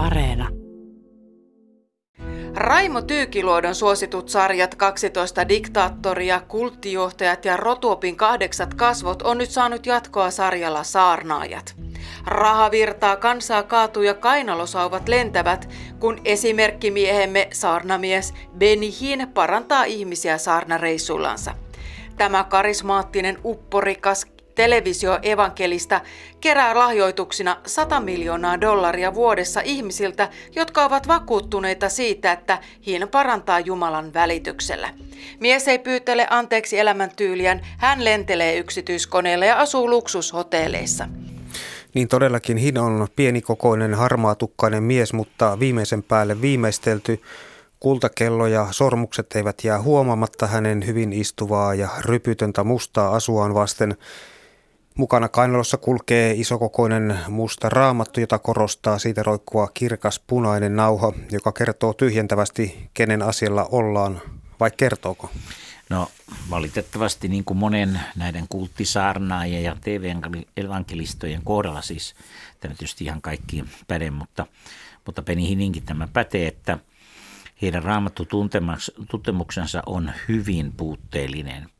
Areena. Raimo Tyykiluodon suositut sarjat 12 diktaattoria, kulttijohtajat ja rotuopin kahdeksat kasvot on nyt saanut jatkoa sarjalla Saarnaajat. Raha virtaa, kansaa kaatuu ja kainalosauvat lentävät, kun esimerkkimiehemme saarnamies Benny Hinn parantaa ihmisiä saarnareissullansa. Tämä karismaattinen upporikas televisioevankelista kerää lahjoituksina 100 miljoonaa dollaria vuodessa ihmisiltä, jotka ovat vakuuttuneita siitä, että Hin parantaa Jumalan välityksellä. Mies ei pyytele anteeksi elämäntyyliään, hän lentelee yksityiskoneella ja asuu luksushotelleissa. Niin todellakin Hin on pienikokoinen, harmaatukkainen mies, mutta viimeisen päälle viimeistelty Kultakello ja sormukset eivät jää huomaamatta hänen hyvin istuvaa ja rypytöntä mustaa asuaan vasten. Mukana kainalossa kulkee isokokoinen musta raamattu, jota korostaa siitä roikkuva kirkas punainen nauha, joka kertoo tyhjentävästi, kenen asialla ollaan, vai kertooko? No valitettavasti niin kuin monen näiden kulttisaarnaajien ja TV-evankelistojen kohdalla siis, tämä tietysti ihan kaikki päde, mutta, mutta Penny Hininkin tämä pätee, että heidän raamattu tuntemuksensa on hyvin puutteellinen –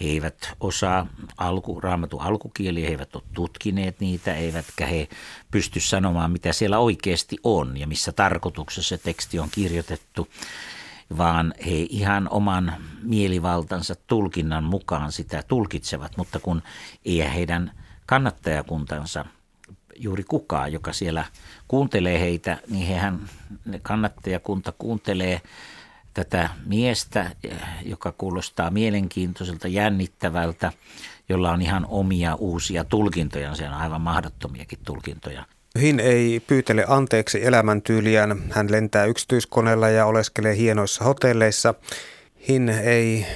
he eivät osaa alku, raamatun alkukieliä, he eivät ole tutkineet niitä, eivätkä he pysty sanomaan, mitä siellä oikeasti on ja missä tarkoituksessa se teksti on kirjoitettu, vaan he ihan oman mielivaltansa tulkinnan mukaan sitä tulkitsevat, mutta kun ei heidän kannattajakuntansa juuri kukaan, joka siellä kuuntelee heitä, niin hehän kannattajakunta kuuntelee – tätä miestä, joka kuulostaa mielenkiintoiselta, jännittävältä, jolla on ihan omia uusia tulkintoja, se on aivan mahdottomiakin tulkintoja. Hin ei pyytele anteeksi elämäntyyliään. Hän lentää yksityiskoneella ja oleskelee hienoissa hotelleissa. Hin ei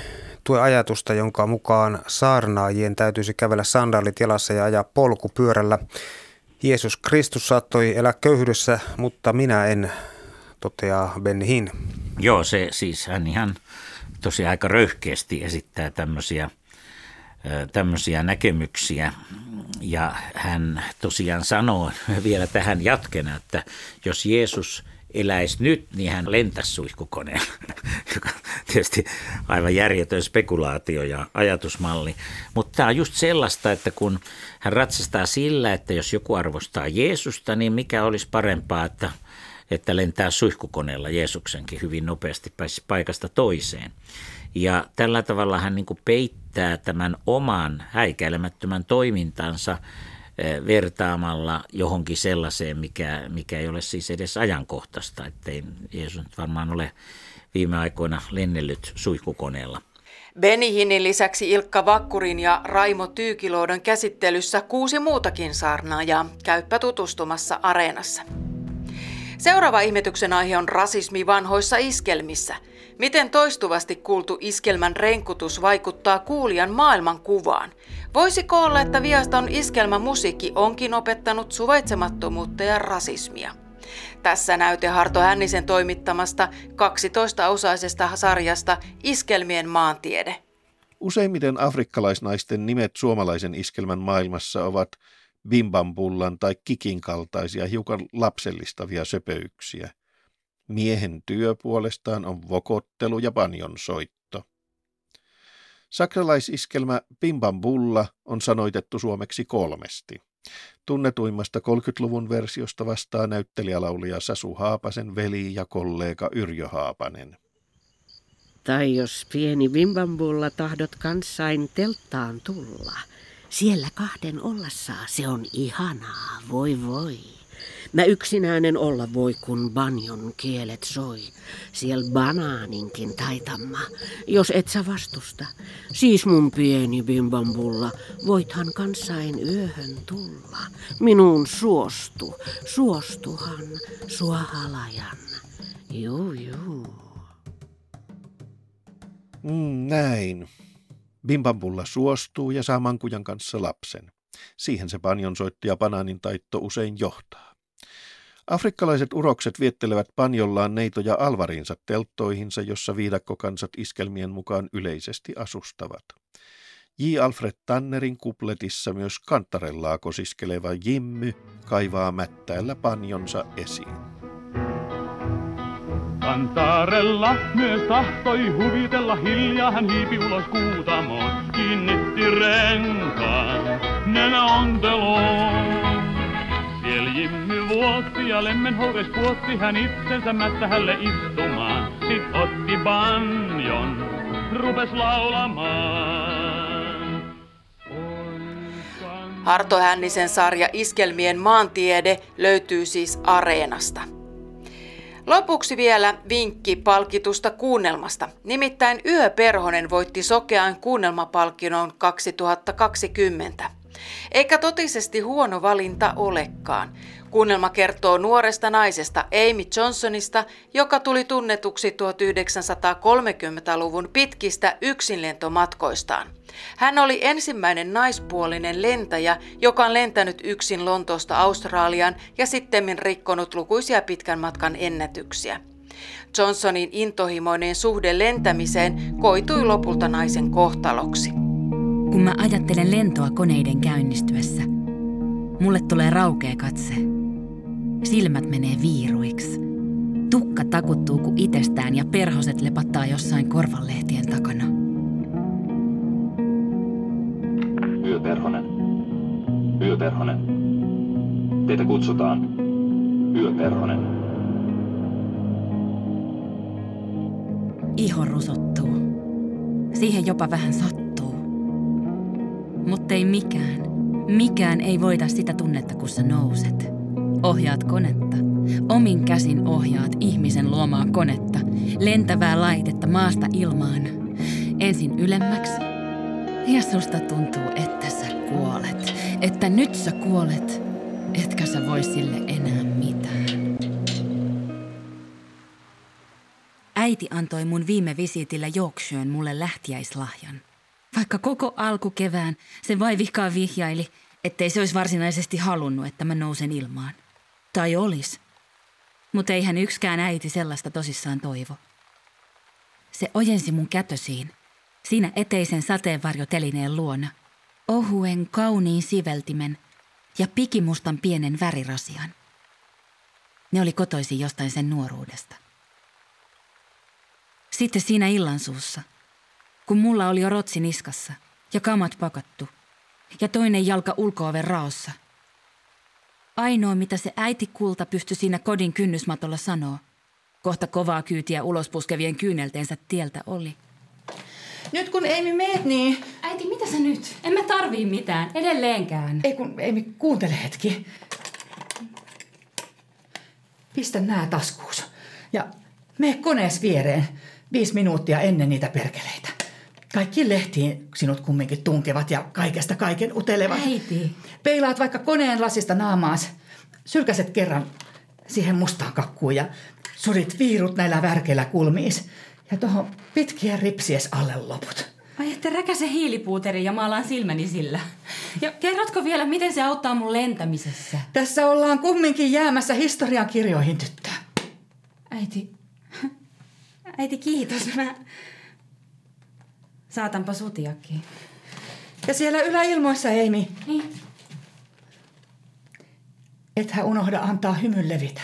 tue ajatusta, jonka mukaan saarnaajien täytyisi kävellä sandaalit jalassa ja ajaa polkupyörällä. Jeesus Kristus saattoi elää köyhyydessä, mutta minä en, toteaa Ben Hin. Joo, se siis hän ihan tosi aika röyhkeästi esittää tämmöisiä, tämmöisiä näkemyksiä. Ja hän tosiaan sanoo vielä tähän jatkena, että jos Jeesus eläisi nyt, niin hän lentäisi suihkukoneella, joka tietysti aivan järjetön spekulaatio ja ajatusmalli. Mutta tämä on just sellaista, että kun hän ratsastaa sillä, että jos joku arvostaa Jeesusta, niin mikä olisi parempaa, että – että lentää suihkukoneella Jeesuksenkin hyvin nopeasti pääsi paikasta toiseen. Ja tällä tavalla hän niin peittää tämän oman häikäilemättömän toimintansa eh, vertaamalla johonkin sellaiseen, mikä, mikä ei ole siis edes ajankohtaista, ettei Jeesus nyt varmaan ole viime aikoina lennellyt suihkukoneella. Benihinin lisäksi Ilkka Vakkurin ja Raimo Tyykiloodon käsittelyssä kuusi muutakin saarnaajaa. Käyppä tutustumassa areenassa. Seuraava ihmetyksen aihe on rasismi vanhoissa iskelmissä. Miten toistuvasti kuultu iskelmän renkutus vaikuttaa kuulijan maailman kuvaan? Voisiko olla, että viaston iskelmän musiikki onkin opettanut suvaitsemattomuutta ja rasismia? Tässä näyte Harto Hännisen toimittamasta 12-osaisesta sarjasta Iskelmien maantiede. Useimmiten afrikkalaisnaisten nimet suomalaisen iskelmän maailmassa ovat bimbambullan tai kikin kaltaisia hiukan lapsellistavia söpöyksiä. Miehen työ puolestaan on vokottelu ja banjon soitto. Sakralaisiskelmä Bimbambulla on sanoitettu suomeksi kolmesti. Tunnetuimmasta 30-luvun versiosta vastaa näyttelijälaulija Sasu Haapasen veli ja kollega Yrjö Haapanen. Tai jos pieni Bimbambulla tahdot kanssain telttaan tulla – siellä kahden olla saa, se on ihanaa, voi voi. Mä yksinäinen olla voi, kun banjon kielet soi. Siel banaaninkin taitamma, jos et sä vastusta. Siis mun pieni bimbambulla, voithan kanssain yöhön tulla. Minuun suostu, suostuhan, sua halajan. Juu, juu. Mm, näin. Bimbambulla suostuu ja saa mankujan kanssa lapsen. Siihen se panjonsoittaja banaanin taitto usein johtaa. Afrikkalaiset urokset viettelevät panjollaan neitoja alvariinsa telttoihinsa, jossa viidakkokansat iskelmien mukaan yleisesti asustavat. J. Alfred Tannerin kupletissa myös kantarellaa kosiskeleva Jimmy kaivaa mättäällä panjonsa esiin. Kansaarella myös tahtoi huvitella, hiljaa hän hiipi ulos kuutamoon, kiinnitti renkaan, nenä onteloon. Siellä Jimmy vuotti ja lemmenhoures puotti hän itsensä mättähälle istumaan. Sit otti banjon, rupes laulamaan. Harto Hännisen sarja Iskelmien maantiede löytyy siis Areenasta. Lopuksi vielä vinkki palkitusta kuunnelmasta. Nimittäin Yö Perhonen voitti sokean kuunnelmapalkinnon 2020. Eikä totisesti huono valinta olekaan. Kuunnelma kertoo nuoresta naisesta Amy Johnsonista, joka tuli tunnetuksi 1930-luvun pitkistä yksinlentomatkoistaan. Hän oli ensimmäinen naispuolinen lentäjä, joka on lentänyt yksin Lontoosta Australiaan ja sitten rikkonut lukuisia pitkän matkan ennätyksiä. Johnsonin intohimoinen suhde lentämiseen koitui lopulta naisen kohtaloksi. Kun mä ajattelen lentoa koneiden käynnistyessä, mulle tulee raukea katse. Silmät menee viiruiksi. Tukka takuttuu kuin itsestään ja perhoset lepattaa jossain korvanlehtien takana. Yöperhonen. Yöperhonen. Teitä kutsutaan. Yöperhonen. Iho rusottuu. Siihen jopa vähän sattuu. Mutta ei mikään, mikään ei voita sitä tunnetta, kun sä nouset. Ohjaat konetta. Omin käsin ohjaat ihmisen luomaa konetta, lentävää laitetta maasta ilmaan. Ensin ylemmäksi, ja susta tuntuu, että sä kuolet. Että nyt sä kuolet, etkä sä voi sille enää mitään. Äiti antoi mun viime visiitillä Yorkshireen mulle lähtiäislahjan. Vaikka koko alkukevään se vaivihkaa vihjaili, ettei se olisi varsinaisesti halunnut, että mä nousen ilmaan. Tai olis. Mutta eihän yksikään äiti sellaista tosissaan toivo. Se ojensi mun kätösiin, siinä eteisen sateenvarjotelineen luona, ohuen kauniin siveltimen ja pikimustan pienen värirasian. Ne oli kotoisin jostain sen nuoruudesta. Sitten siinä illansuussa – kun mulla oli jo rotsi niskassa ja kamat pakattu ja toinen jalka ulkooven raossa. Ainoa, mitä se äiti kulta pystyi siinä kodin kynnysmatolla sanoa, kohta kovaa kyytiä ulospuskevien kyynelteensä tieltä oli. Nyt kun Eimi meet, niin... Äiti, mitä sä nyt? En mä tarvii mitään, edelleenkään. Ei kun Eimi, kuuntele hetki. Pistä nää taskuus ja mene konees viereen viisi minuuttia ennen niitä perkeleitä. Kaikki lehtiin sinut kumminkin tunkevat ja kaikesta kaiken utelevat. Äiti. Peilaat vaikka koneen lasista naamaas. Sylkäset kerran siihen mustaan kakkuun ja surit viirut näillä värkeillä kulmiis. Ja tuohon pitkiä ripsies alle loput. Ai että räkäse hiilipuuteri ja maalaan silmäni sillä. Ja kerrotko vielä, miten se auttaa mun lentämisessä? Tässä ollaan kumminkin jäämässä historian kirjoihin, tyttö. Äiti, äiti kiitos. Mä, Saatanpa sutiakin. Ja siellä yläilmoissa, Eimi. Niin. Ethän unohda antaa hymyn levitä.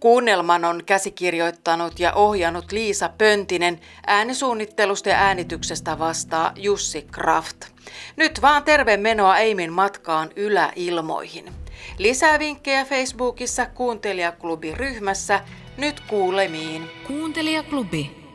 Kuunnelman on käsikirjoittanut ja ohjannut Liisa Pöntinen, äänisuunnittelusta ja äänityksestä vastaa Jussi Kraft. Nyt vaan terve menoa Eimin matkaan yläilmoihin. Lisää vinkkejä Facebookissa Kuuntelijaklubi ryhmässä. Nyt kuulemiin. Kuuntelijaklubi.